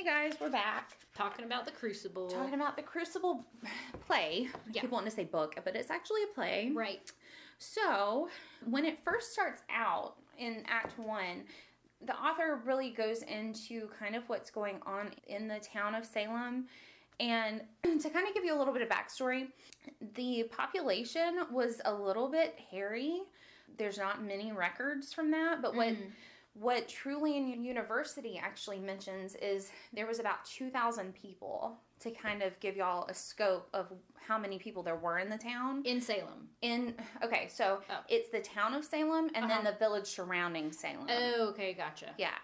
Hey guys, we're back Talking about the Crucible. talking about the Crucible play. Yeah. People want to say book, but it's actually a play. right. So, when it first starts out in Act One, the author really goes into kind of what's going on in the town of Salem. And to kind of give you a little bit of backstory, the population was a little bit hairy. There's not many records from that, but what mm-hmm. What Trulian University actually mentions is there was about 2,000 people to kind of give y'all a scope of how many people there were in the town In Salem. in okay so Oh. it's the town of salem and then Uh-huh. the village surrounding salem Oh, okay, gotcha. yeah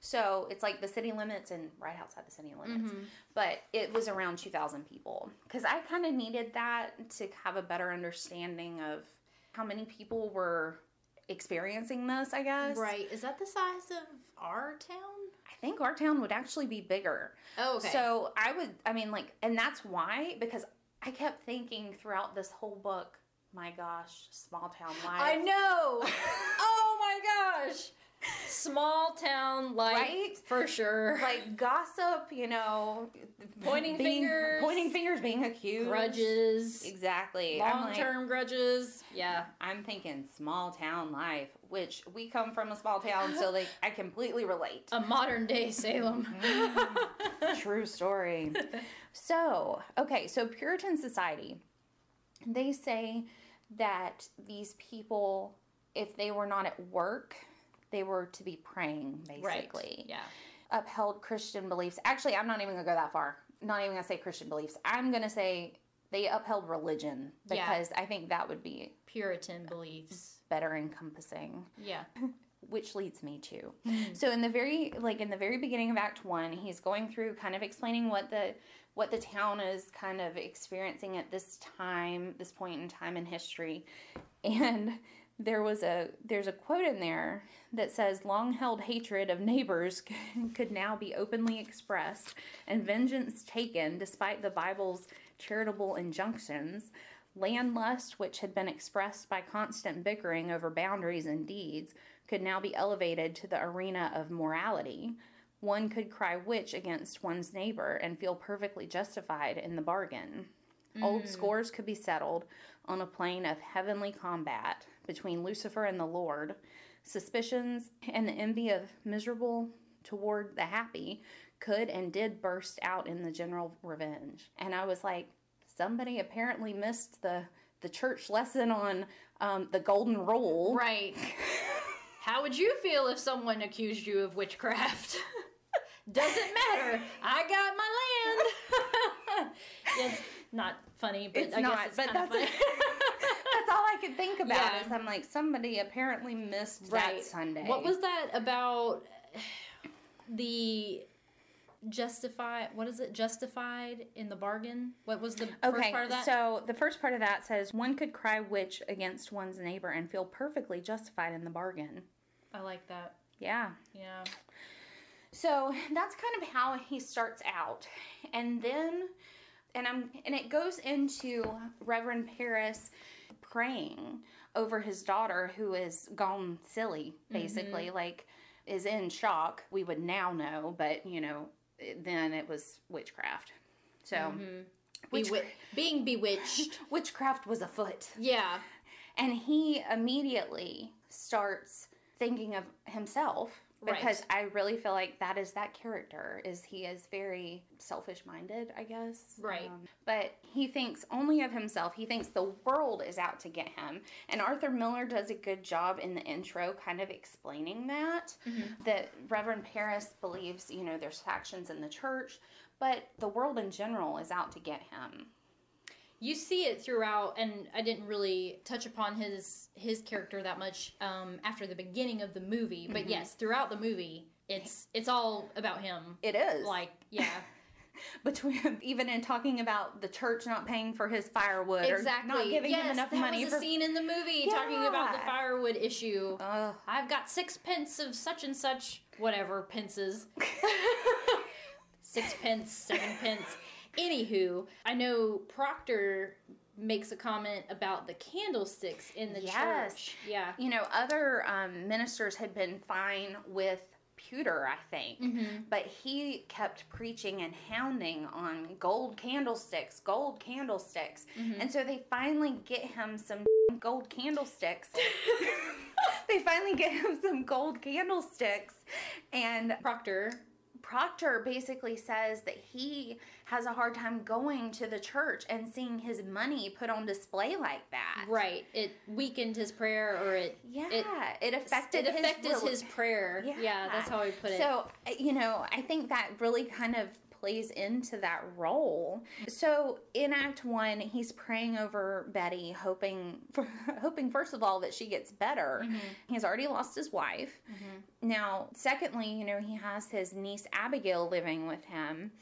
so it's like the city limits and right outside the city limits Mm-hmm. but it was around 2000 people because i kind of needed that to have a better understanding of how many people were experiencing this i guess Right. Is that the size of our town? i think our town would actually be bigger Oh, okay. so i would i mean like and that's why because i kept thinking throughout this whole book my gosh small town life I know. oh my gosh. Small town life Right? for sure. like gossip, you know, Pointing being- fingers. pointing fingers, being accused, Grudges. Exactly. Long like, term grudges. Yeah. I'm thinking small town life, which we come from a small town, so like I completely relate. A modern day Salem. Mm-hmm. True story. so, okay, so Puritan society, they say that these people, if they were not at work, they were to be praying, basically. Right. Yeah. upheld Christian beliefs. Actually, I'm not even gonna go that far. Not even gonna say Christian beliefs. I'm gonna say they upheld religion Yeah. because I think that would be Puritan beliefs. better encompassing. Yeah. Which leads me to. Hmm. So in the very like in the very beginning of Act One, he's going through kind of explaining what the what the town is kind of experiencing at this time, this point in time in history. And there was a there's a quote in there that says long held hatred of neighbors could now be openly expressed and vengeance taken despite the Bible's charitable injunctions. Land lust, which had been expressed by constant bickering over boundaries and deeds, could now be elevated to the arena of morality. One could cry witch against one's neighbor and feel perfectly justified in the bargain. Old mm. scores could be settled on a plane of heavenly combat between Lucifer and the Lord. Suspicions and the envy of miserable toward the happy could and did burst out in the general revenge. And I was like, somebody apparently missed the the church lesson on um, the golden rule. Right. How would you feel if someone accused you of witchcraft? Doesn't matter. I got my land. it's not funny, but It's I not, guess it's but kind of that's funny. That's all I could think about. Yeah. Is I'm like somebody apparently missed that Sunday. What was that about? The justify. What is it? Justified in the bargain. What was the first Okay, part of that? so the first part of that says one could cry witch against one's neighbor and feel perfectly justified in the bargain. I like that. Yeah. Yeah. So that's kind of how he starts out. And then and I'm and it goes into Reverend Parris praying over his daughter who is gone silly, mm-hmm. basically, like is in shock. We would now know, but you know, then it was witchcraft. So mm-hmm. witch- Bewi- being bewitched. witchcraft was afoot. yeah. And he immediately starts thinking of himself Right. because I really feel like that is that character is he is very selfish minded, I guess. Um, Right. but he thinks only of himself. He thinks the world is out to get him. And Arthur Miller does a good job in the intro kind of explaining that Mm-hmm. that Reverend Parris believes, you know, there's factions in the church, but the world in general is out to get him. You see it throughout and i didn't really touch upon his his character that much um, after the beginning of the movie but yes throughout the movie it's it's all about him. It is. like yeah. Between even in talking about the church not paying for his firewood exactly or not giving yes, him enough that money was a for scene in the movie talking about the firewood issue. Ugh. i've got six pence of such and such whatever pences. Six pence seven pence anywho i know proctor makes a comment about the candlesticks in the Yes. church yeah you know other um, ministers had been fine with pewter, I think. Mm-hmm. But he kept preaching and hounding on gold candlesticks, gold candlesticks. Mm-hmm. And so they finally get him some gold candlesticks. they finally get him some gold candlesticks. And Proctor. Proctor basically says that he has a hard time going to the church and seeing his money put on display like that. Right. It weakened his prayer, or it Yeah, it, it, affected it affected his, his, prayer. Yeah. that's how I put it. So, you know, I think that really kind of plays into that role. So, in Act 1, he's praying over Betty hoping for, hoping first of all that she gets better. Mm-hmm. He's already lost his wife. Now, secondly, you know, he has his niece Abigail living with him.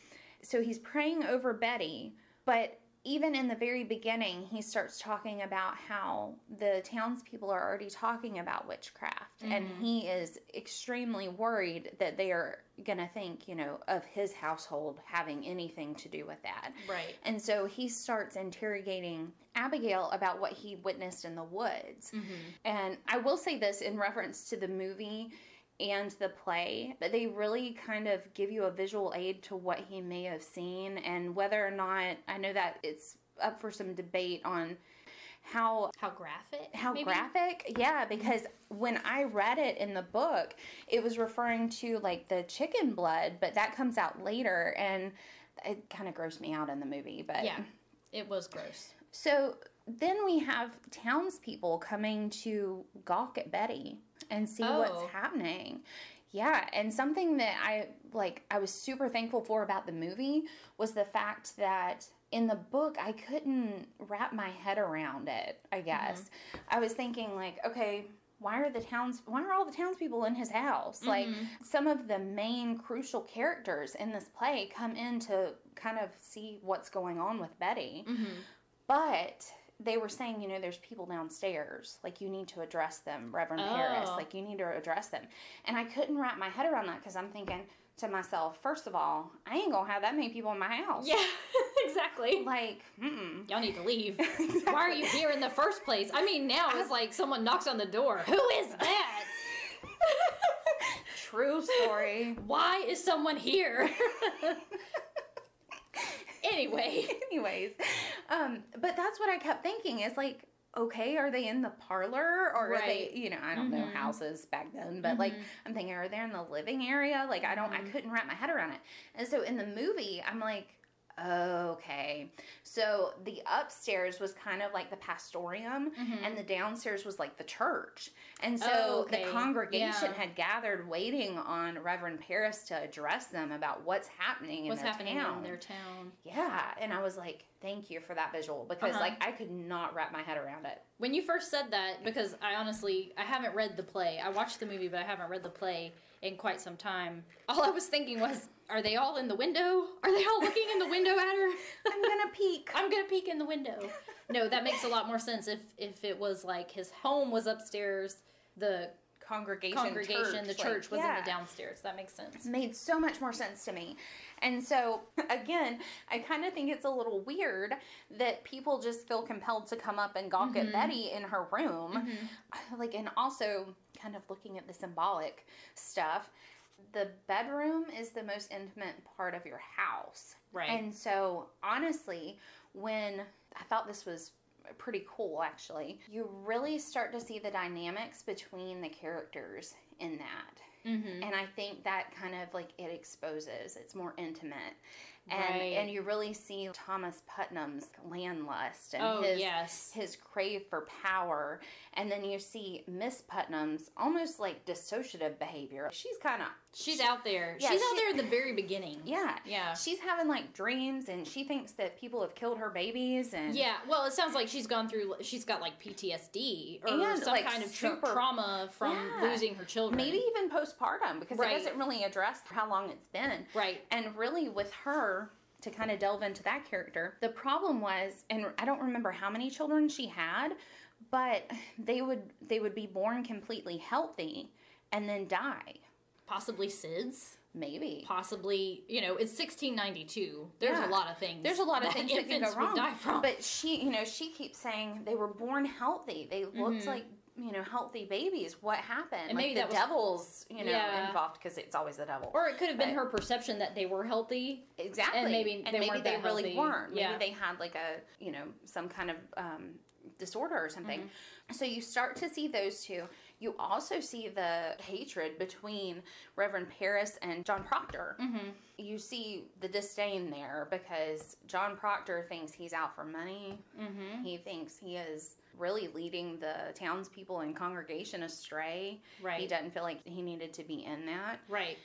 So, he's praying over Betty, but even in the very beginning, he starts talking about how the townspeople are already talking about witchcraft, and mm-hmm. he is extremely worried that they are going to think, you know, of his household having anything to do with that. Right. And so he starts interrogating Abigail about what he witnessed in the woods. Mm-hmm. And I will say this in reference to the movie and the play, but they really kind of give you a visual aid to what he may have seen and whether or not I know that it's up for some debate on how how graphic? how maybe? graphic yeah because when i read it in the book it was referring to like the chicken blood but that comes out later and it kind of grossed me out in the movie but Yeah. It was gross. so then we have townspeople coming to gawk at Betty and see Oh. what's happening. Yeah, and something that I like I was super thankful for about the movie was the fact that in the book I couldn't wrap my head around it, I guess. Mm-hmm. I was thinking like, okay, why are the towns why are all the townspeople in his house? Like mm-hmm. some of the main crucial characters in this play come in to kind of see what's going on with Betty. Mm-hmm. But they were saying, you know, there's people downstairs. Like, you need to address them, Reverend Parris. Oh. Like, you need to address them. And I couldn't wrap my head around that because I'm thinking to myself, first of all, I ain't going to have that many people in my house. Yeah, exactly. Like, mm Y'all need to leave. Why are you here in the first place? I mean, now it's like someone knocks on the door. Who is that? True story. Why is someone here? anyway, Anyways, um, but that's what I kept thinking is like, okay, are they in the parlor or are they, you know, I don't know Mhm. houses back then, but like I'm thinking, are they in the living area? Like I don't, I Mhm. couldn't wrap my head around it. And so in the movie, I'm like, okay. So the upstairs was kind of like the pastorium and the downstairs was like the church. And so Mm-hmm. Oh, okay. the congregation Yeah. had gathered waiting on Reverend Parris to address them about what's happening in what's their happening town. in their town? Yeah, and I was like, thank you for that visual because Uh-huh. like I could not wrap my head around it. When you first said that, because I honestly I haven't read the play. I watched the movie, but I haven't read the play in quite some time. All I was thinking was, are they all in the window? Are they all looking in the window at her? I'm gonna peek. I'm gonna peek in the window. No, that makes a lot more sense if if it was like his home was upstairs, the Congregation, congregation, the church, church like, was in the downstairs. That makes sense. made so much more sense to me. And so, again, I kind of think it's a little weird that people just feel compelled to come up and gawk Mm-hmm. at Betty in her room. Like, and also kind of looking at the symbolic stuff. The bedroom is the most intimate part of your house. Right. And so, honestly, when I thought this was pretty cool actually, you really start to see the dynamics between the characters in that Mm-hmm. and I think that kind of like it exposes. It's more intimate, and Right. and you really see Thomas Putnam's landlust and Oh his yes. his crave for power, and then you see Miss Putnam's almost like dissociative behavior. She's kind of She's out there. Yeah, She's out there in the very beginning. yeah Yeah. She's having like dreams, and she thinks that people have killed her babies, and Yeah, well, it sounds like she's gone through. She's got like PTSD or And, some like, kind of super- trauma from Yeah. losing her children. maybe even postpartum because Right. it doesn't really address how long it's been. right. And really, with her, to kind of delve into that character, the problem was, and I don't remember how many children she had, but they would they would be born completely healthy and then die. Possibly SIDS. Maybe. Possibly, you know, it's 1692. There's Yeah. a lot of things. There's a lot of things that can go wrong. But she, you know, she keeps saying they were born healthy. They looked Mhm. like you know, healthy babies. What happened? And like maybe the was- devil's, you know, Yeah. involved because it's always the devil. Or it could have been But- her perception that they were healthy. exactly. and maybe and they maybe they really healthy. weren't. Maybe Yeah. they had like a, you know, some kind of um, disorder or something. Mm-hmm. So you start to see those two. You also see the hatred between Reverend Parris and John Proctor. Mm-hmm. You see the disdain there because John Proctor thinks he's out for money. Mm-hmm. He thinks he is really leading the townspeople and congregation astray. Right. He doesn't feel like he needed to be in that Right.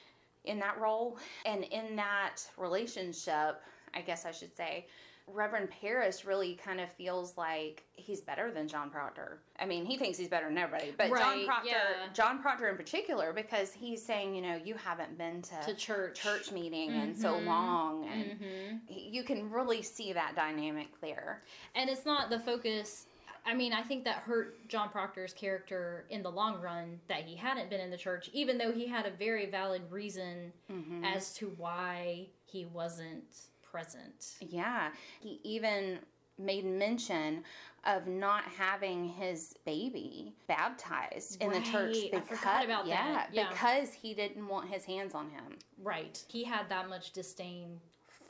in that role. And in that relationship, I guess I should say, Reverend Parris really kind of feels like he's better than John Proctor. I mean, he thinks he's better than everybody, but John Proctor, yeah. John Proctor in particular, because he's saying, you know, you haven't been to, To church. church meeting in so Mhm. long, and Mm-hmm. you can really see that dynamic there. And it's not the focus. I mean, I think that hurt John Proctor's character in the long run that he hadn't been in the church, even though he had a very valid reason Mm-hmm. as to why he wasn't present. Yeah, he even made mention of not having his baby baptized in the church because about yeah, that. Yeah. because he didn't want his hands on him Right. He had that much disdain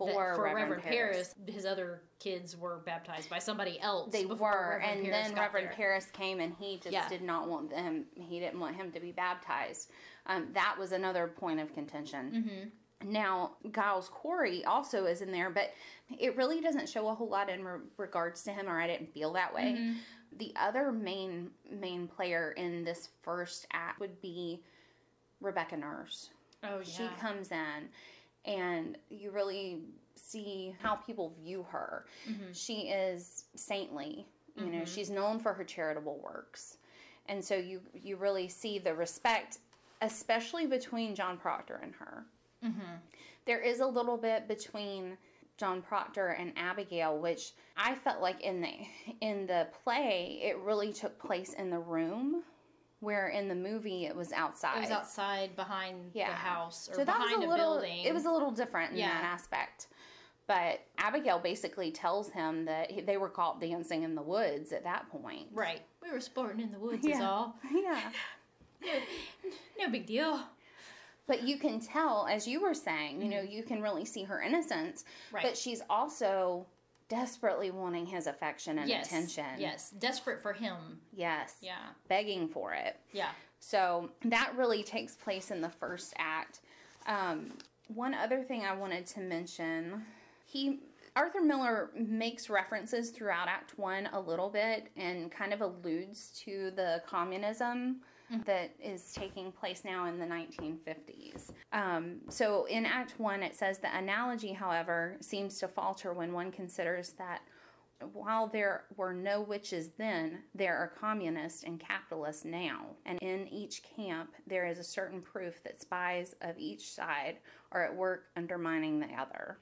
for, for Reverend, Reverend, Parris. Parris. His other kids were baptized by somebody else. They were, Reverend and Parris then Reverend there. Parris came, and he just Yeah. did not want them. He didn't want him to be baptized. Um, that was another point of contention. Mm-hmm. Now, Giles Corey also is in there, but it really doesn't show a whole lot in re- regards to him, or I didn't feel that way. Mm-hmm. The other main main player in this first act would be Rebecca Nurse. Oh yeah. She comes in, and you really see how people view her. Mm-hmm. She is saintly. You know, she's known for her charitable works, and so you you really see the respect, especially between John Proctor and her. Mm-hmm. There is a little bit between John Proctor and Abigail, which I felt like in the in the play it really took place in the room, where in the movie it was outside. It was outside behind Yeah. the house or so that was behind a a, little. building. It was a little different in Yeah. that aspect. But Abigail basically tells him that he- they were caught dancing in the woods at that point. right. We were sporting in the woods. Is all. Yeah. No big deal. But you can tell, as you were saying, you know, you can really see her innocence. Mm-hmm. Right. But she's also desperately wanting his affection and yes. attention. Yes. Desperate for him. Yes. Yeah. Begging for it. Yeah. So that really takes place in the first act. Um, one other thing I wanted to mention, he Arthur Miller makes references throughout Act One a little bit and kind of alludes to the communism that is taking place now in the 1950s. Um, so in Act One, it says the analogy, however, seems to falter when one considers that while there were no witches then, there are communists and capitalists now. And in each camp, there is a certain proof that spies of each side are at work undermining the other.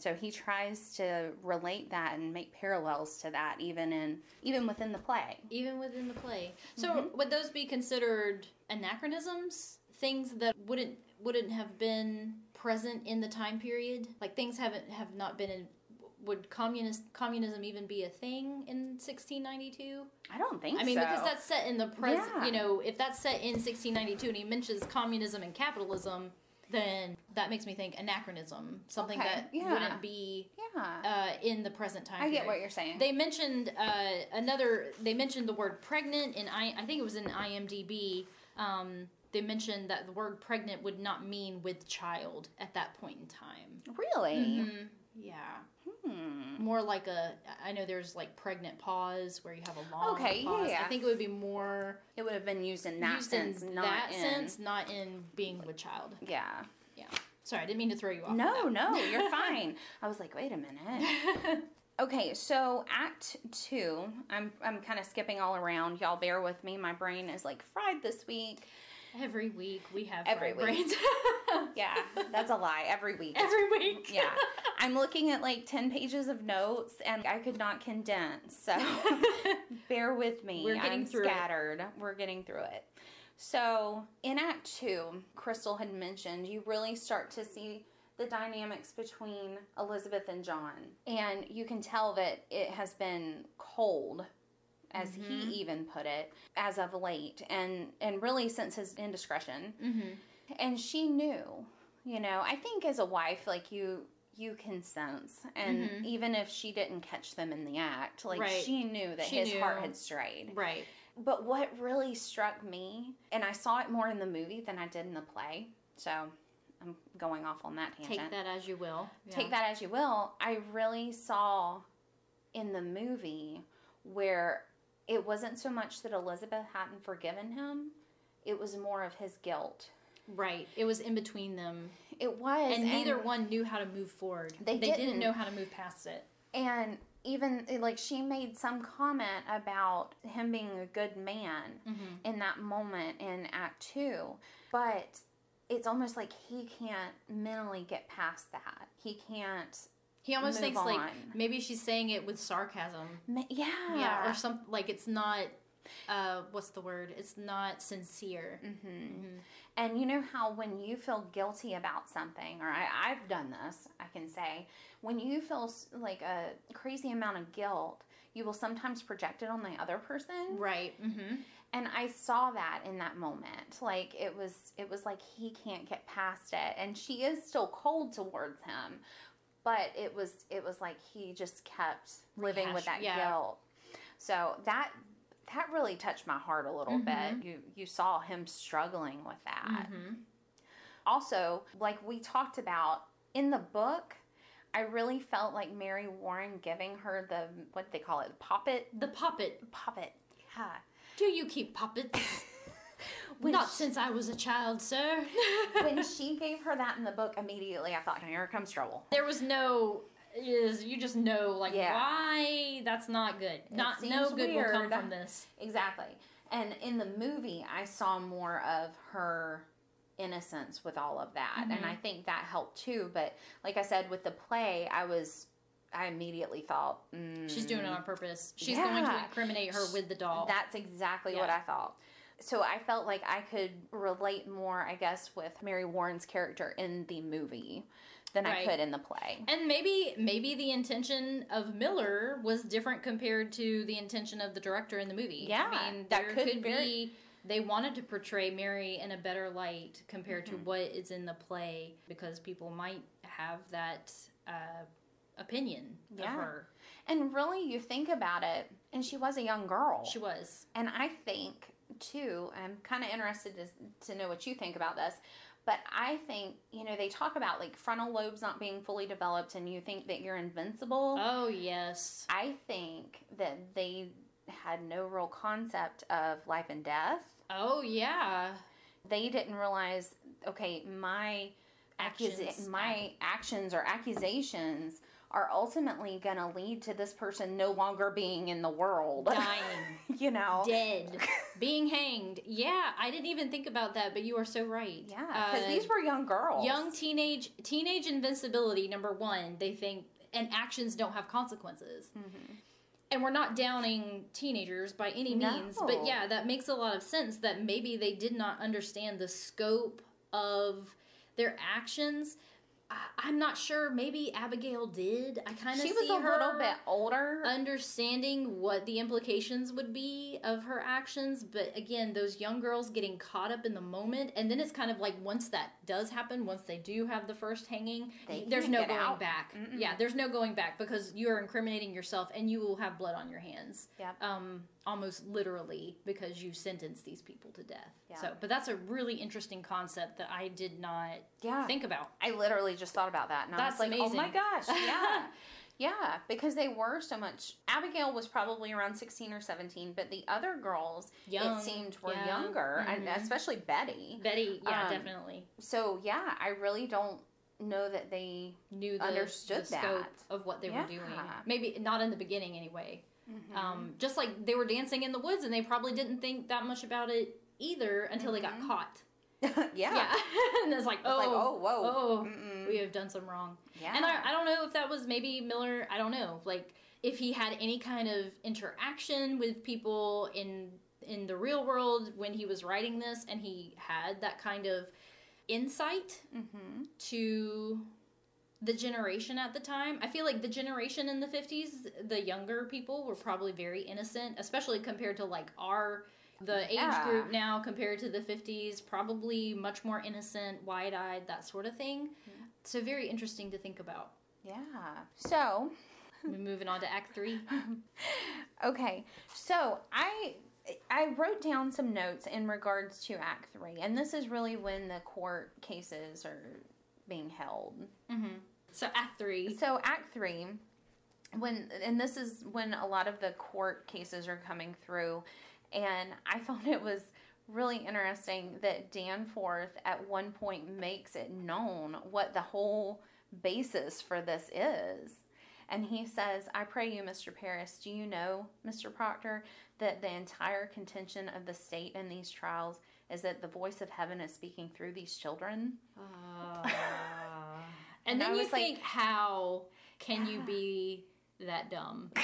So he tries to relate that and make parallels to that, even in even within the play. Even within the play. So Mm-hmm. would those be considered anachronisms? Things that wouldn't wouldn't have been present in the time period? Like things haven't have not been in would communist communism even be a thing in 1692? I don't think I mean, so. because that's set in the present. Yeah. You know, if that's set in 1692 and he mentions communism and capitalism, then that makes me think anachronism, something Okay, that yeah. wouldn't be yeah. uh, in the present time. I get what you're saying. They mentioned uh, another. They mentioned the word pregnant in I. I think it was in IMDb. Um, they mentioned that the word pregnant would not mean with child at that point in time. really? Mhm. Yeah, Hmm. more like a. I know there's like pregnant pause where you have a long Okay, pause. yeah. I think it would be more It would have been used in that used sense, in not that in. sense, not in being with child. Yeah. Yeah. Sorry, I didn't mean to throw you off. No, no, you're fine. I was like, wait a minute. Okay, so Act Two. I'm I'm kind of skipping all around. Y'all bear with me. My brain is like fried this week. Every week we have Every week. Yeah, that's a lie. Every week. Every week. yeah, I'm looking at like ten pages of notes, and I could not condense. So bear with me. We're getting I'm through it. scattered. We're getting through it. So in Act Two, Crystal had mentioned you really start to see the dynamics between Elizabeth and John, and you can tell that it has been cold as he even put it, as of late, and and really since his indiscretion. Mm-hmm. And she knew, you know. I think as a wife, like you, you can sense, and Mhm. even if she didn't catch them in the act, like Right. she knew that She his heart had strayed. Right. But what really struck me, and I saw it more in the movie than I did in the play, so I'm going off on that tangent. Take that as you will. Take that as you will. I really saw in the movie where it wasn't so much that Elizabeth hadn't forgiven him, it was more of his guilt. Right. It was in between them, It was. and neither one knew how to move forward. They didn't didn't. know how to move past it. And even like she made some comment about him being a good man Mm-hmm. in that moment in Act Two, but it's almost like he can't mentally get past that. He can't. He almost thinks like maybe she's saying it with sarcasm. ma- Yeah. Yeah, or some like it's not. Uh, what's the word? It's not sincere. hmm And you know how when you feel guilty about something, or I, I've done this, I can say, when you feel like a crazy amount of guilt, you will sometimes project it on the other person. Right. Mm-hmm. And I saw that in that moment. Like it was, it was like he can't get past it, and she is still cold towards him, but it was, it was like he just kept living with that yeah. guilt. So that that really touched my heart a little Mhm. bit. You you saw him struggling with that. Mm-hmm. Also, like we talked about in the book, I really felt like Mary Warren giving her the what they call it, the poppet, The puppet. poppet. Yeah. Do you keep puppets? When Not she- since I was a child, sir. when she gave her that in the book, immediately I thought, here comes trouble. there was no. Is you just know like Yeah. why that's not good. Not no good will come from this. Exactly. And in the movie, I saw more of her innocence with all of that. And Mhm. I think that helped too. But like I said, with the play, I was, I immediately thought, mm, She's doing it on purpose. She's going to incriminate her with the doll. That's exactly what I thought. So I felt like I could relate more, I guess, with Mary Warren's character in the movie than I could in the play. And maybe maybe the intention of Miller was different compared to the intention of the director in the movie. Yeah, I mean, that could could, be they wanted to portray Mary in a better light compared Mm-hmm. to what is in the play because people might have that uh, opinion Yeah. of her. And really, you think about it, and she was a young girl. She was. And I think, too, I'm kind of interested to, to know what you think about this, but I think, you know, they talk about like frontal lobes not being fully developed and you think that you're invincible. Oh yes. I think that they had no real concept of life and death. Oh yeah. They didn't realize, okay, my Actions. my actions or accusations are ultimately going to lead to this person no longer being in the world. Dying. you know. Dead. Being hanged. Yeah, I didn't even think about that, but you are so right. Yeah, because Uh, these were young girls. young teenage teenage invincibility number one they think and actions don't have consequences Mhm. and we're not downing teenagers by any means No. but yeah that makes a lot of sense that maybe they did not understand the scope of their actions i'm not sure maybe abigail did i kind of She was a little bit older. understanding what the implications would be of her actions but again those young girls getting caught up in the moment and then it's kind of like once that does happen once they do have the first hanging there's no going out. back Mm-mm. yeah there's no going back because you are incriminating yourself and you will have blood on your hands Yep. um almost literally because you sentenced these people to death Yeah. so but that's a really interesting concept that i did not yeah. think about I literally just thought about that, and I That's was like, "Oh my gosh, yeah, yeah," because they were so much. Abigail was probably around sixteen or seventeen, but the other girls, Young, it seemed, were yeah. younger, and Mhm. especially Betty. betty yeah Um, definitely So yeah, I really don't know that they. knew the, understood the scope that. of what they Yeah. were doing. Maybe not in the beginning anyway. Mm-hmm. Um, just like they were dancing in the woods and they probably didn't think that much about it either until they got Mhm. caught. yeah. Yeah. and it's like, It's oh, like, oh, whoa. oh, Mm-mm. we have done some wrong. yeah. And I, I don't know if that was maybe Miller, I don't know, like if he had any kind of interaction with people in in the real world when he was writing this and he had that kind of insight mm-hmm. to the generation at the time. I feel like the generation in the 50s, the younger people were probably very innocent, especially compared to like our the age Yeah. group now compared to the 50s, probably much more innocent, wide-eyed, that sort of thing. Mm-hmm. So very interesting to think about. Yeah. So, We're moving on to act 3. okay. So, I I wrote down some notes in regards to Act 3, and this is really when the court cases are being held. Mhm. So act 3. So Act Three, when and this is when a lot of the court cases are coming through, and I found it was really interesting that Danforth at one point makes it known what the whole basis for this is. And he says, I pray you, Mr. Parris, do you know, Mr. Proctor, that the entire contention of the state in these trials is that the voice of heaven is speaking through these children? Ah. and And I then you like- think, how can you be that dumb?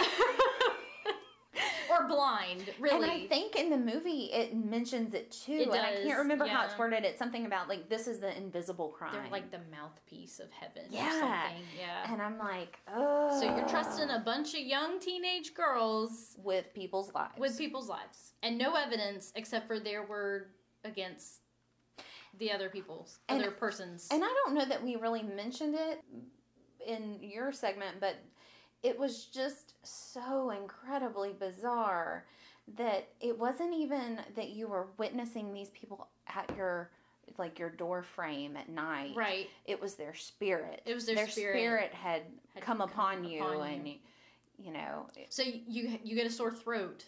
or blind, really? And I think in the movie it mentions it too. It and I can't remember how it's worded. It's something about like this is the invisible crime. They're like the mouthpiece of heaven or Yeah. something. Yeah. and I'm like, oh. So you're trusting a bunch of young teenage girls with people's lives. with people's lives and no evidence except for their word against the other people's And- other persons. And I don't know that we really mentioned it in your segment, but it was just so incredibly bizarre that it wasn't even that you were witnessing these people at your like your door frame at night. right. It was their spirit. It was their spirit spirit had, had come, come upon you upon and you. you know, So you you get a sore throat,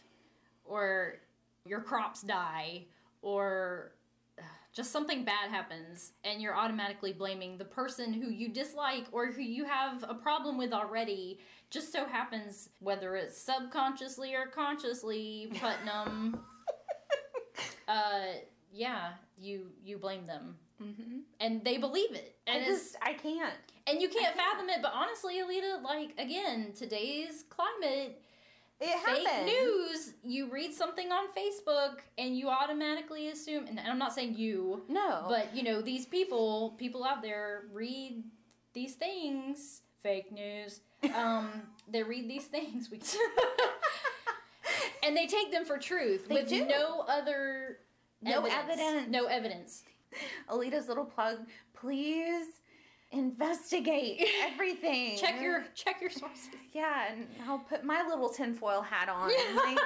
or your crops die, or uh, just something bad happens, and you're automatically blaming the person who you dislike or who you have a problem with already. Just so happens, whether it's subconsciously or consciously, Putnam. uh, yeah, you you blame them, mm-hmm. and they believe it, and I just I can't. and you can't fathom it. But honestly, Alita, like again, today's climate It fake news. You read something on facebook and you automatically assume and i'm not saying you No, but you know these people people out there read these things. Fake news. Um they read these things. We and they take them for truth They with do. no other No evidence. no evidence. Alita's little plug. Please investigate everything. check your check your sources yeah, and I'll put my little tinfoil hat on. and, like,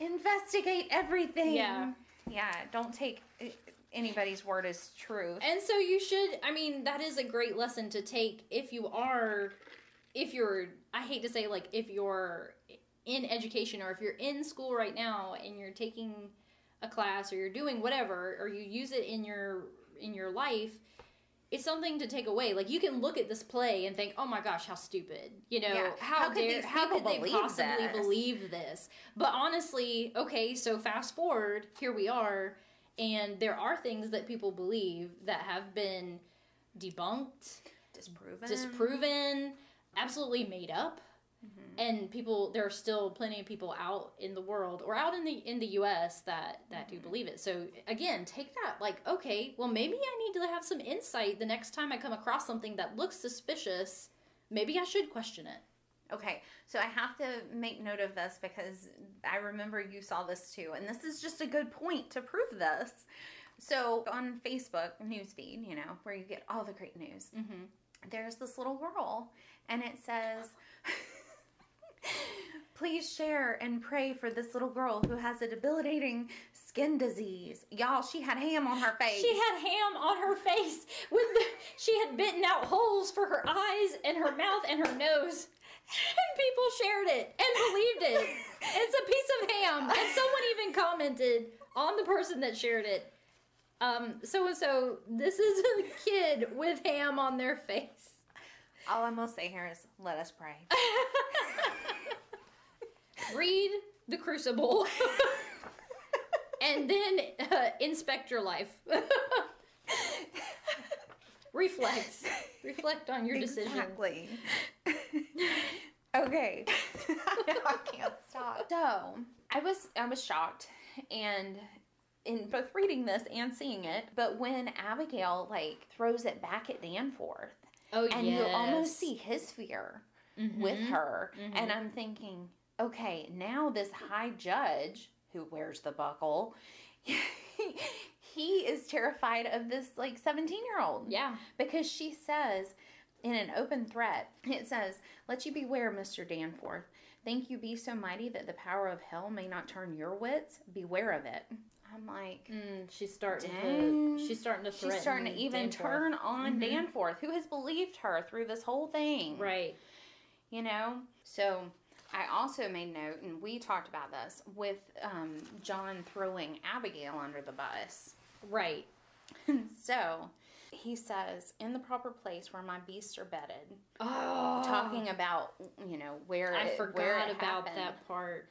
investigate everything. Yeah. yeah. Don't take anybody's word as truth. And so you should I mean that is a great lesson to take if you are if you're I hate to say like if you're in education or if you're in school right now and you're taking a class or you're doing whatever or you use it in your in your life it's something to take away like you can look at this play and think oh my gosh how stupid you know Yeah, how, how could dare these how could they believe possibly this? believe this but honestly okay so fast forward here we are and there are things that people believe that have been debunked Disproven. disproven, absolutely made up. And people, there are still plenty of people out in the world or out in the in the U.S. that that do believe it. So again, take that like, okay, well maybe I need to have some insight the next time I come across something that looks suspicious. Maybe I should question it. Okay, so I have to make note of this because I remember you saw this too, and this is just a good point to prove this. So on Facebook newsfeed, you know, where you get all the great news, Mm-hmm. there's this little girl, and it says, "Please share and pray for this little girl who has a debilitating skin disease." Y'all, she had ham on her face. She had ham on her face with the, she had bitten out holes for her eyes and her mouth and her nose. And people shared it and believed it. It's a piece of ham. And someone even commented on the person that shared it. Um, so and so, this is a kid with ham on their face. all I'm gonna say here is, "Let us pray." Read The Crucible. and then uh, inspect your life. Reflect. Reflect on your decisions. Exactly. okay. I can't stop. So I was I was shocked and in both reading this and seeing it, but when Abigail like throws it back at Danforth Oh, and you almost see his fear with Mhm. her. Mhm. And I'm thinking, okay, now this high judge who wears the buckle, he is terrified of this like 17 year old Yeah. because she says in an open threat, it says, Let you beware, Mr. Danforth. Think you be so mighty that the power of hell may not turn your wits? Beware of it. I'm like, Mm, she's starting Dang. to. She's starting to she's starting to even Danforth. turn on Mhm. Danforth, who has believed her through this whole thing. Right. You know? So I also made note, and we talked about this, with um, John throwing Abigail under the bus. Right. so he says, In the proper place where my beasts are bedded. Oh, talking about you know where I it, forgot where it about happened. that part.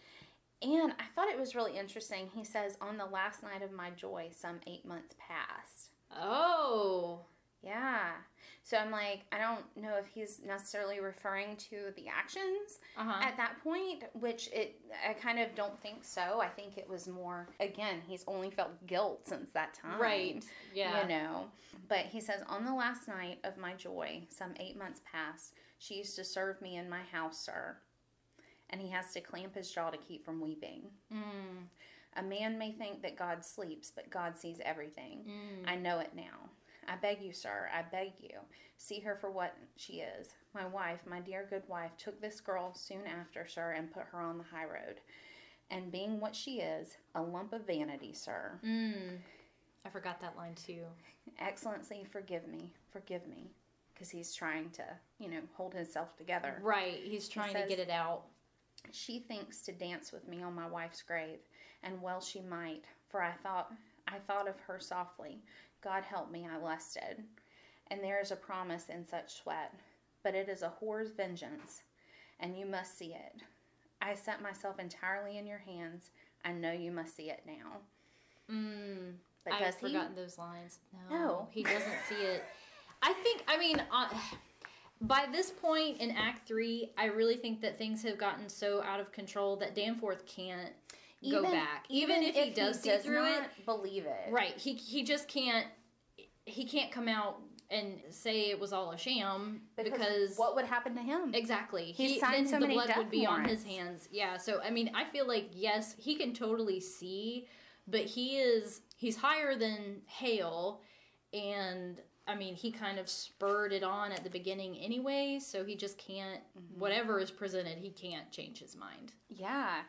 and i thought it was really interesting he says on the last night of my joy some eight months passed Oh. yeah so i'm like i don't know if he's necessarily referring to the actions Uh huh. at that point which it i kind of don't think so i think it was more again he's only felt guilt since that time Right. Yeah. you know. But he says, On the last night of my joy, some eight months past, she used to serve me in my house, sir. And he has to clamp his jaw to keep from weeping. Mm, A man may think that God sleeps, but God sees everything. mm. I know it now. I beg you, sir, I beg you, see her for what she is. My wife, my dear good wife, took this girl soon after, sir, and put her on the high road. And being what she is, a lump of vanity, sir. Mm. I forgot that line too. Excellency, forgive me, forgive me. Because he's trying to, you know, hold himself together. Right. He's trying to says- get it out. She thinks to dance with me on my wife's grave, and well she might, for I thought I thought of her softly. God help me, I lusted. And there is a promise in such sweat, but it is a whore's vengeance, and you must see it. I set myself entirely in your hands. I know you must see it now. Mm. But I've forgotten those lines. No, No. he doesn't see it. I think. I mean, uh, by this point in Act Three, I really think that things have gotten so out of control that Danforth can't go back, even, if, he does see through it. believe it. Right. He he just can't. He can't come out and say it was all a sham because, what would happen to him? Exactly. He's he, signed then so the many blood death would be on his warrants. hands. Yeah. So I mean, I feel like yes, he can totally see, but he is he's higher than Hale, and I mean he kind of spurred it on at the beginning anyway. So he just can't. Mm-hmm. Whatever is presented, he can't change his mind. Yeah.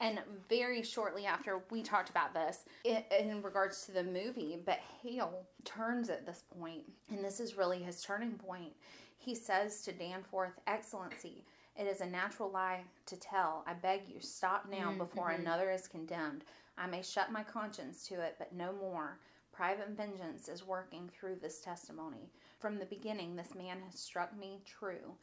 And very shortly after we talked about this in regards to the movie, but Hale turns at this point, and this is really his turning point. He says to Danforth, Excellency, it is a natural lie to tell. I beg you, stop now mm-hmm. before mm-hmm. another is condemned. I may shut my conscience to it, but no more. Private vengeance is working through this testimony. From the beginning, this man has struck me true.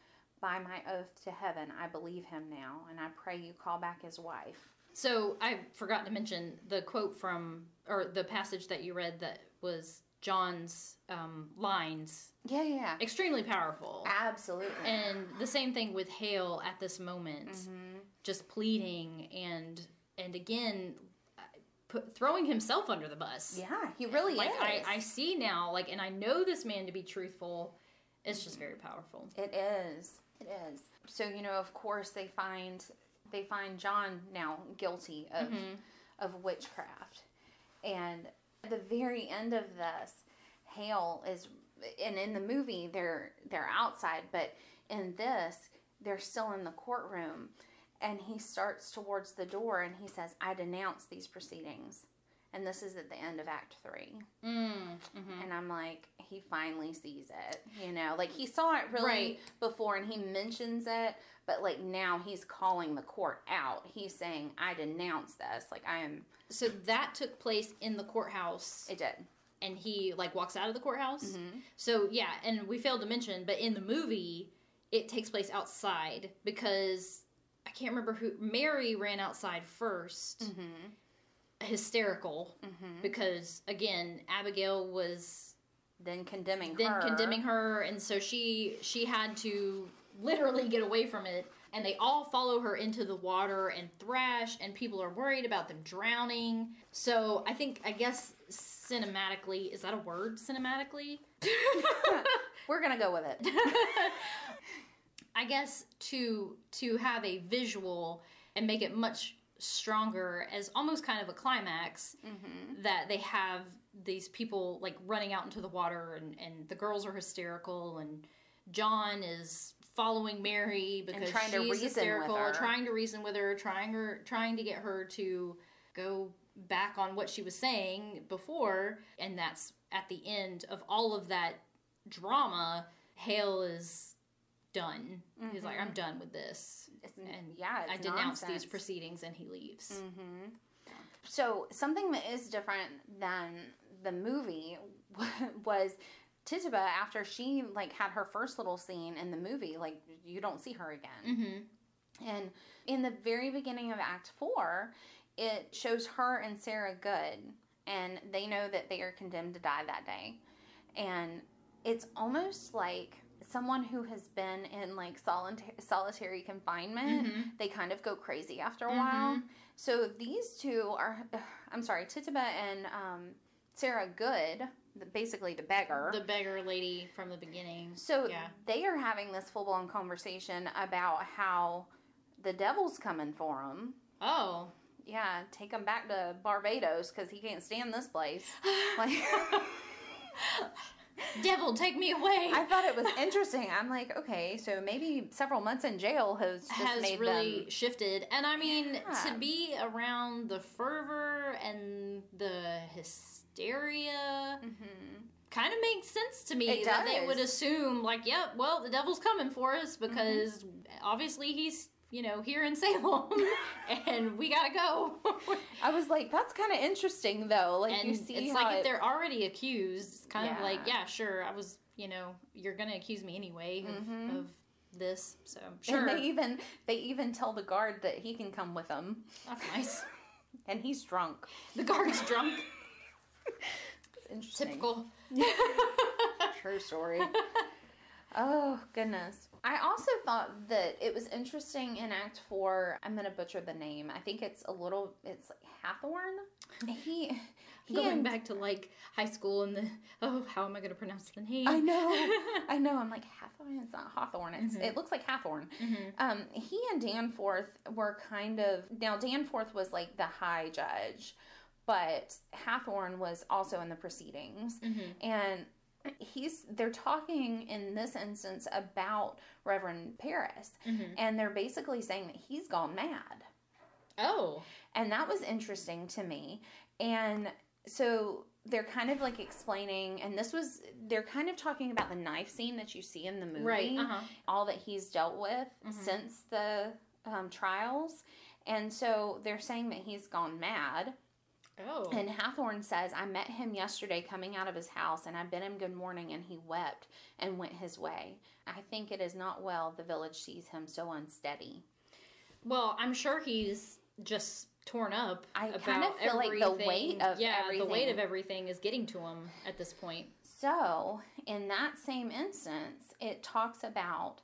By my oath to heaven, I believe him now, and I pray you call back his wife. So I forgot to mention the quote from or the passage that you read that was John's um, lines. Yeah, yeah, Extremely powerful. absolutely. and the same thing with Hale at this moment, just pleading and and again put, throwing himself under the bus. yeah, he really like is. I, I see now, like, and I know this man to be truthful. It's just very powerful. It is. It is. So you know, of course, they find they find John now guilty of Mm-hmm. of witchcraft, and at the very end of this, Hale is, and in the movie they're they're outside, but in this they're still in the courtroom, and he starts towards the door and he says, "I denounce these proceedings." And this is at the end of Act Three. Mm, mhm. And I'm like, he finally sees it. You know, like he saw it really Right. before and he mentions it, but like now he's calling the court out. He's saying, I denounce this. Like I am, So that took place in the courthouse, it did. and he like walks out of the courthouse. Mm-hmm. So yeah, and we failed to mention, but in the movie, it takes place outside because I can't remember who Mary ran outside 1st Mm-hmm. Hysterical mm-hmm. because again, Abigail was Then condemning then her. condemning her, and so she she had to literally get away from it. And they all follow her into the water and thrash, and people are worried about them drowning. So I think, I guess, cinematically, is that a word? Cinematically, We're gonna go with it. I guess to to have a visual and make it much stronger as almost kind of a climax Mm-hmm. that they have these people like running out into the water and, and the girls are hysterical and John is following Mary because trying to she's with hysterical, her. trying to reason with her, trying her trying to get her to go back on what she was saying before, and that's at the end of all of that drama. Hale is done. He's like, I'm done with this, It's- and yeah, I denounce these proceedings, and he leaves. Mm-hmm. So something that is different than the movie was Tituba after she like had her first little scene in the movie. Like you don't see her again. Mm-hmm. And in the very beginning of Act Four, it shows her and Sarah Good, and they know that they are condemned to die that day. And it's almost like someone who has been in like solitary, solitary confinement, Mhm. they kind of go crazy after a while. Mhm. So these two are, I'm sorry, Tituba and um, Sarah Good, the, basically the beggar. The beggar lady from the beginning. So Yeah. they are having this full blown conversation about how the devil's coming for them. Oh. Yeah, take him back to Barbados because he can't stand this place. Like, Devil, take me away. I thought it was interesting. I'm like, okay, so maybe several months in jail has just has really them. shifted. And I mean, Yeah. to be around the fervor and the hysteria Mhm. kind of makes sense to me that they would assume, like, yep, well, the devil's coming for us Mm-hmm. because obviously he's, you know, here in Salem and we gotta go. I was like, that's kind of interesting though. Like and you see it's like if they're already accused, it's kind of like, yeah, sure, I was, you know, you're gonna accuse me anyway of, Mhm. of this, so sure, And they even they even tell the guard that he can come with them, that's nice. and he's drunk. The guard's drunk. Typical. True story. oh goodness. I also thought that it was interesting in Act Four. I'm gonna butcher the name. I think it's a little. It's like Hathorn. He. he Going and- back to like high school and the oh, how am I going to pronounce the name? I know. I know. I'm like Hathorn. It's not Hawthorne. It's, Mhm. It looks like Hathorn. Mhm. Um, he and Danforth were kind of now. Danforth was like the high judge, but Hathorn was also in the proceedings, Mhm. and he's they're talking in this instance about Reverend Parris, Mhm. and they're basically saying that he's gone mad, Oh. and that was interesting to me, and so they're kind of like explaining and this was they're kind of talking about the knife scene that you see in the movie Right. Uh huh. all that he's dealt with Mhm. since the um, trials. And so they're saying that he's gone mad. Oh. And Hathorn says, I met him yesterday coming out of his house, and I bid him good morning, and he wept and went his way. I think it is not well the village sees him so unsteady. well, I'm sure he's just torn up. I kind of feel like the weight of yeah, the weight of everything is getting to him at this point. So, in that same instance, it talks about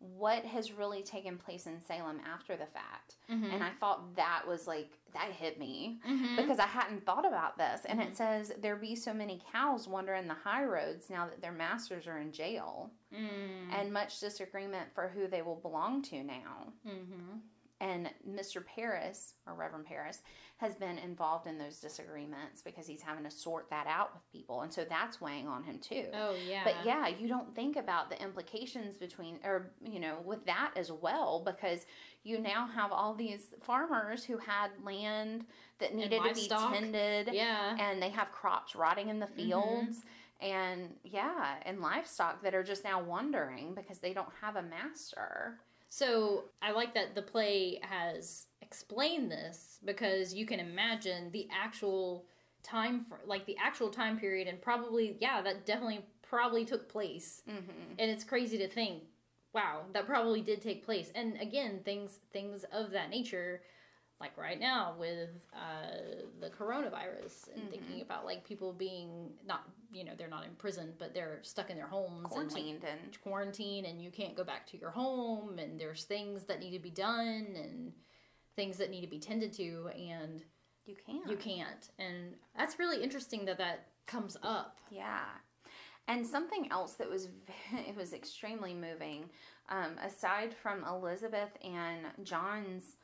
what has really taken place in Salem after the fact. Mhm. And I thought that was like, that hit me. Mhm. because I hadn't thought about this. And Mhm. it says there be so many cows wandering the high roads now that their masters are in jail, Mm. and much disagreement for who they will belong to now. Mhm. And Mr. Parris, or Reverend Parris, has been involved in those disagreements because he's having to sort that out with people. And so that's weighing on him too. Oh yeah. But yeah, you don't think about the implications between, or, you know, with that as well, because you now have all these farmers who had land that needed to be tended, Yeah. and they have crops rotting in the mm-hmm. fields, and yeah, and livestock that are just now wandering because they don't have a master. So I like that the play has explained this because you can imagine the actual time, for, like the actual time period, and probably yeah, that definitely probably took place. Mm-hmm. And it's crazy to think, wow, that probably did take place. And again, things things of that nature, like right now with uh, the coronavirus, and Mhm. thinking about like people being not, you know, they're not in prison, but they're stuck in their homes, and, like, Quarantined and quarantine and you can't go back to your home and there's things that need to be done and things that need to be tended to and you can't. you can't and that's really interesting that that comes up Yeah. And something else that was it was extremely moving, um, aside from Elizabeth and John's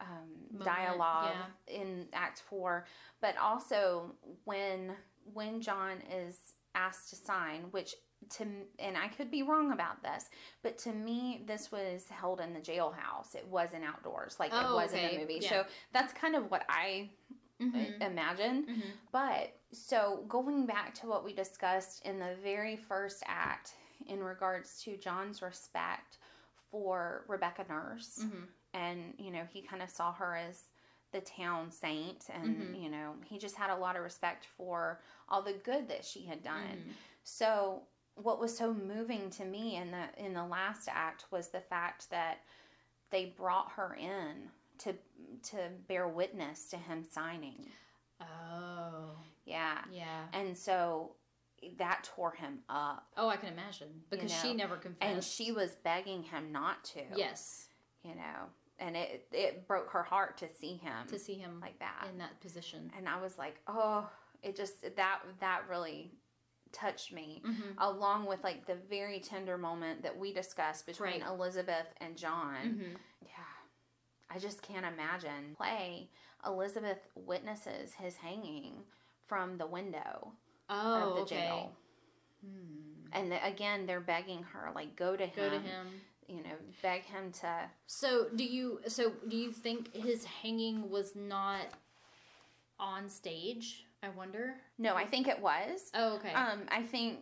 um, Moment, dialogue in Act Four, but also when when John is asked to sign, which to and I could be wrong about this, but to me this was held in the jailhouse. It wasn't outdoors like it Oh, was in okay. the movie. Yeah. So that's kind of what I Mhm. imagine. Mhm. But so going back to what we discussed in the very first act in regards to John's respect for Rebecca Nurse, Mhm. and you know, he kind of saw her as the town saint, and Mhm. you know, he just had a lot of respect for all the good that she had done. Mhm. So what was so moving to me in the in the last act was the fact that they brought her in to to bear witness to him signing. Oh, Yeah. yeah. And so that tore him up. Oh, I can imagine because know, she never confessed. And she was begging him not to. yes, You know, and it it broke her heart to see him to see him like that. in that position. And I was like, "Oh, it just that that really touched me." Mhm. Along with like the very tender moment that we discussed between Right. Elizabeth and John. Mhm. Yeah. I just can't imagine. Play Elizabeth witnesses his hanging from the window Oh, of the okay. jail. Hmm. And the, again, they're begging her, like, go to him. Go to him. You know, beg him to. So do you? So do you think his hanging was not on stage? I wonder. No, I think it was. Oh, okay. Um, I think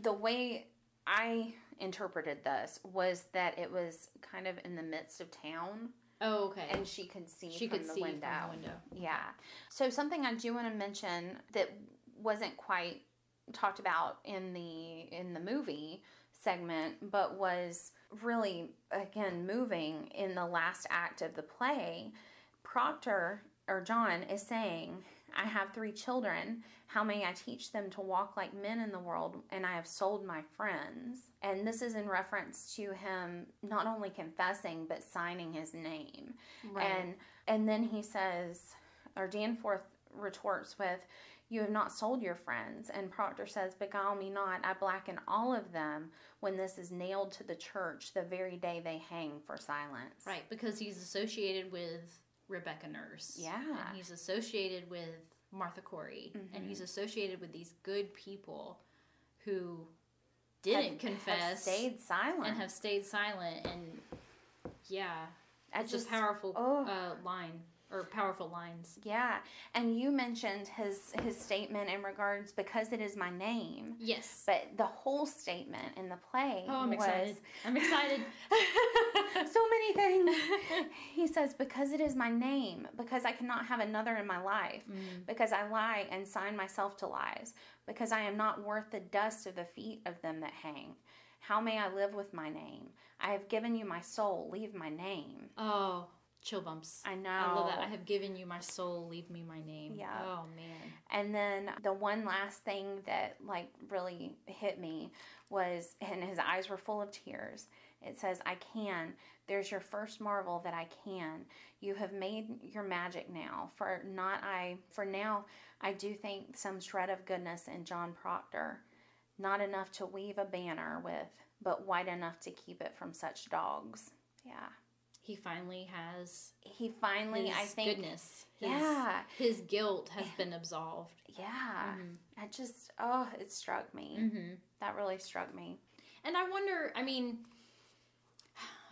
the way I interpreted this was that it was kind of in the midst of town, oh, okay. and she could see she from could the see window. from the window. Yeah. So something I do want to mention that wasn't quite talked about in the in the movie segment, but was really again moving in the last act of the play. Proctor or John is saying, "I have three children. How may I teach them to walk like men in the world? And I have sold my friends." And this is in reference to him not only confessing but signing his name. Right. And and then he says, or Danforth retorts with, "You have not sold your friends." And Proctor says, "Beguile me not. I blacken all of them when this is nailed to the church the very day they hang for silence." Right, because he's associated with Rebecca Nurse. Yeah. And he's associated with Martha Corey. And he's associated with these good people who didn't Have- confess have stayed silent, and have stayed silent. And yeah, That's it's just a powerful oh. uh, line or powerful lines. Yeah, and you mentioned his his statement in regards because it is my name. Yes. But the whole statement in the play Oh, I'm was excited. I'm excited. so many things. He says, Because it is my name, because I cannot have another in my life, Mm. because I lie and sign myself to lies, because I am not worth the dust of the feet of them that hang. How may I live with my name? I have given you my soul, leave my name. Oh, chill bumps. I know. I love that. I have given you my soul, leave me my name. Yeah. Oh, man. And then the one last thing that like really hit me was, and his eyes were full of tears. It says, I can. There's your first marvel that I can. You have made your magic now. For not I, for now, I do think some shred of goodness in John Proctor. Not enough to weave a banner with, but wide enough to keep it from such dogs. Yeah. He finally has He finally, his I think, goodness. His, Yeah. His guilt has been absolved. yeah. I just, oh, it struck me. Mm-hmm. That really struck me. And I wonder, I mean,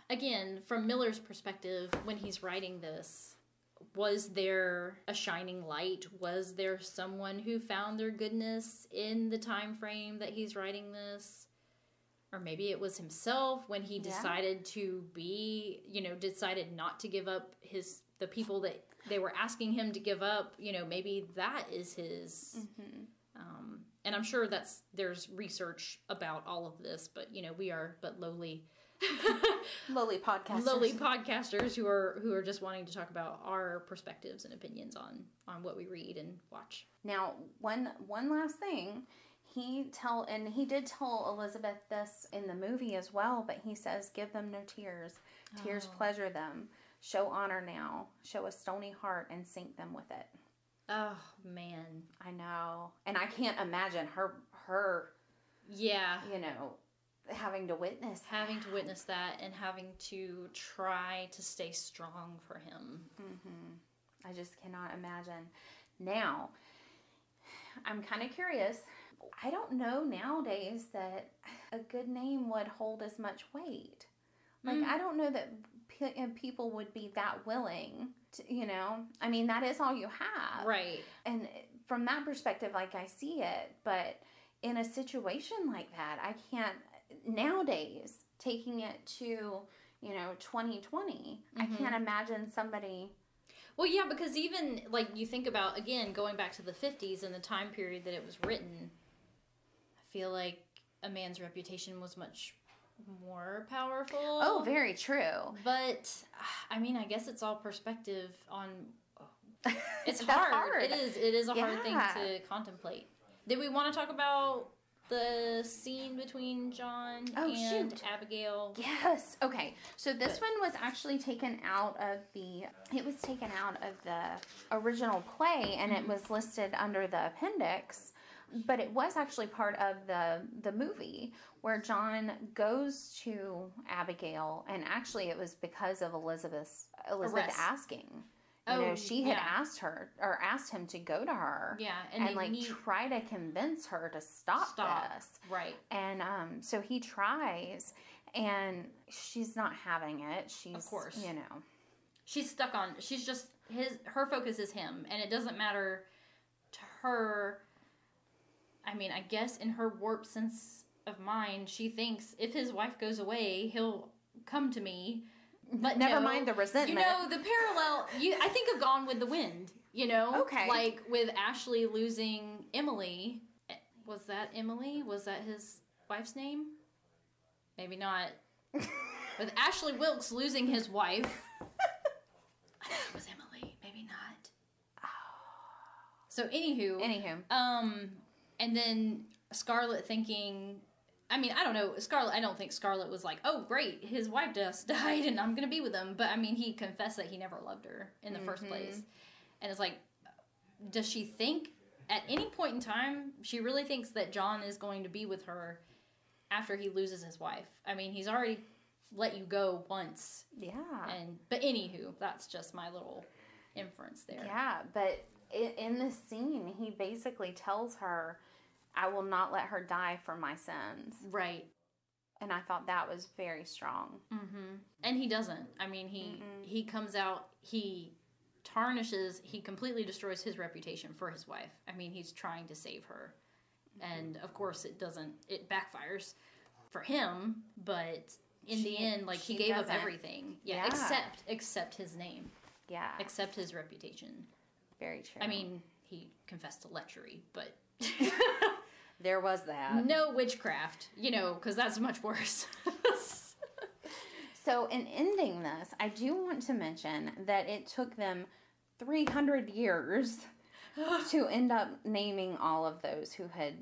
again, from Miller's perspective, when he's writing this, was there a shining light? Was there someone who found their goodness in the time frame that he's writing this? Or maybe it was himself when he Yeah. decided to be, you know, decided not to give up his the people that they were asking him to give up. You know, maybe that is his Mm-hmm. um, and I'm sure that's there's research about all of this, but you know we are but lowly, Lowly podcasters lowly podcasters who are who are just wanting to talk about our perspectives and opinions on on what we read and watch. Now, one one last thing. He tell and he did tell Elizabeth this in the movie as well, but he says, "Give them no tears. Tears Oh. pleasure them. Show honor now. Show a stony heart and sink them with it." Oh man, I know, and I can't imagine her her Yeah. you know, having to witness. Having to witness that and having to try to stay strong for him. Mm-hmm. I just cannot imagine. Now, I'm kind of curious. I don't know nowadays that a good name would hold as much weight. Like, Mm. I don't know that uh, people would be that willing to, you know? I mean, that is all you have. Right. And from that perspective, like, I see it. But in a situation like that, I can't, nowadays, taking it to, you know, 2020, I Mhm. can't imagine somebody Well, yeah, because even like you think about again going back to the 50s and the time period that it was written, I feel like a man's reputation was much more powerful. Oh, very true. But I mean, I guess it's all perspective on. It's hard. hard. It is. It is a hard thing to contemplate. Did we want to talk about the scene between John Oh, and shoot. Abigail? Yes. Okay. So this Good. one was actually taken out of the. It was taken out of the original play, and it mm-hmm. was listed under the appendix. But it was actually part of the the movie where John goes to Abigail, and actually it was because of Elizabeth's Elizabeth Arrest. asking. You Oh, know, she had yeah. asked her or asked him to go to her Yeah, and, and, like need try to convince her to stop, Stop. this. right. And um, so he tries, and she's not having it. She's, Of course. you know, she's stuck on she's just his her focus is him and it doesn't matter to her i mean i guess in her warped sense of mind she thinks if his wife goes away he'll come to me but never no. mind the resentment. you know the parallel you i think of gone with the wind you know Okay. like with ashley losing emily was that emily was that his wife's name maybe not with ashley wilkes losing his wife I think it was Emily, maybe not. So anywho, Anywho, um, and then Scarlett thinking, I mean, I don't know, Scarlett, I don't think Scarlett was like, oh great, his wife just died and I'm gonna be with him. But I mean, he confessed that he never loved her in the first Mhm. place, and it's like, does she think at any point in time she really thinks that John is going to be with her after he loses his wife? I mean, he's already let you go once yeah, and but anywho, that's just my little inference there. yeah. But in, in this scene, he basically tells her, "I will not let her die for my sins," Right. and I thought that was very strong. Mm-hmm. And he doesn't. I mean, he Mm-mm. he comes out. He tarnishes. He completely destroys his reputation for his wife. I mean, he's trying to save her, and of course, it doesn't. It backfires for him. But in She- the end, like he gave up doesn't. everything. Yeah, Yeah. Except except his name. Yeah, Except his reputation. very true. I mean, he confessed to lechery, but. there was that. no witchcraft, you know, because that's much worse. So, in ending this, I do want to mention that it took them 300 years to end up naming all of those who had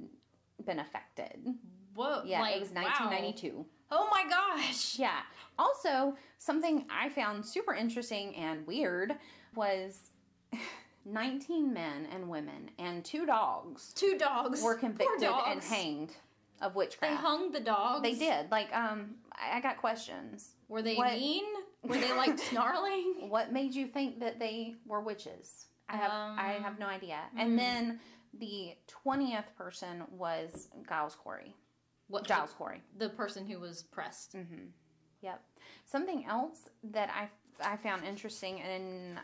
been affected. Whoa! Yeah, like, it was wow. 1992. Oh my gosh! Yeah. Also, something I found super interesting and weird was 19 men and women and two dogs Two dogs were convicted and hanged of witchcraft. They hung the dogs. They did. Like, um, I I got questions. Were they What- mean? Were they like snarling? What made you think that they were witches? I have I Um, have no idea. hmm. And then the twentieth person was Giles Corey. What Giles Corey. The, person who was pressed. Mm-hmm. Yep. Something else that I I found interesting, and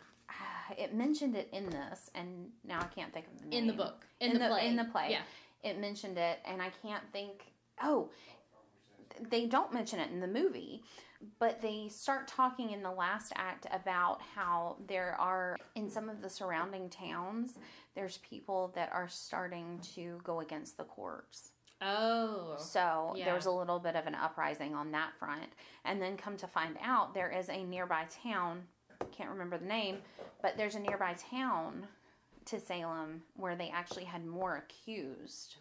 it mentioned it in this, and now I can't think of the name In the book. In, the, the- play. in the play. Yeah. It mentioned it, and I can't think. Oh, they don't mention it in the movie, but they start talking in the last act about how there are in some of the surrounding towns. There's people that are starting to go against the courts. Oh. So Yeah. there was a little bit of an uprising on that front. And then come to find out, there is a nearby town, can't remember the name, but there's a nearby town to Salem where they actually had more accused.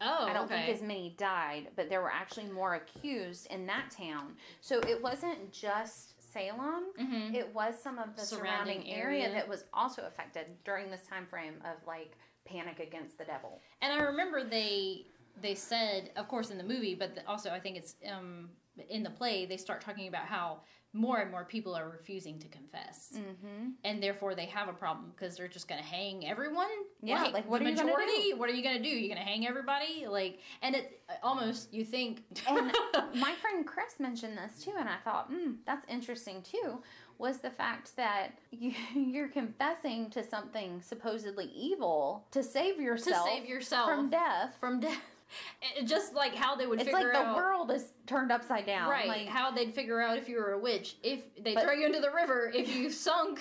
Oh, I don't okay. think as many died, but there were actually more accused in that town. So it wasn't just Salem. Mhm. It was some of the surrounding, Surrounding area. area. that was also affected during this time frame of like panic against the devil. And I remember they they said, of course, in the movie, but also I think it's um, in the play. They start talking about how more and more people are refusing to confess, Mm-hmm. and therefore they have a problem because they're just going to hang everyone. Yeah, like, what the are you majority? What are you going to do? You're going to hang everybody? Like, and it almost you think. And my friend Chris mentioned this too, and I thought, hmm, that's interesting too. Was the fact that you, you're confessing to something supposedly evil to save yourself, to save yourself from death. from death. It- Just like how they would It's figure like the out. world is turned upside down. Right, Like, how they'd figure out if you were a witch. If they But- throw you into the river, if you sunk,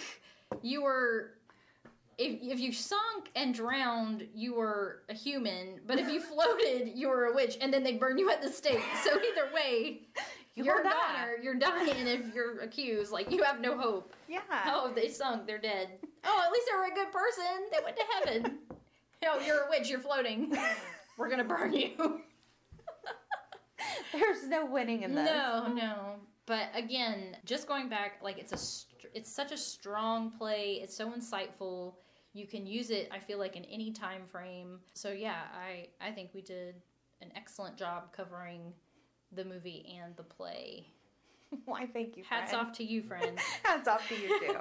you were. If, if you sunk and drowned, you were a human. But if you floated, you were a witch, and then they'd burn you at the stake. So either way, You you're a You're dying if you're accused. Like you have no hope. yeah. Oh, if they sunk, they're dead. Oh, at least they were a good person. They went to heaven. Oh, you're a witch. You're floating. We're gonna burn you. There's no winning in this. No, no. But again, just going back, like it's a, str- it's such a strong play. It's so insightful. You can use it. I feel like in any time frame. So yeah, I I think we did an excellent job covering the movie and the play. Why, thank you. Hats friend. off to you, friend. Hats off to you too.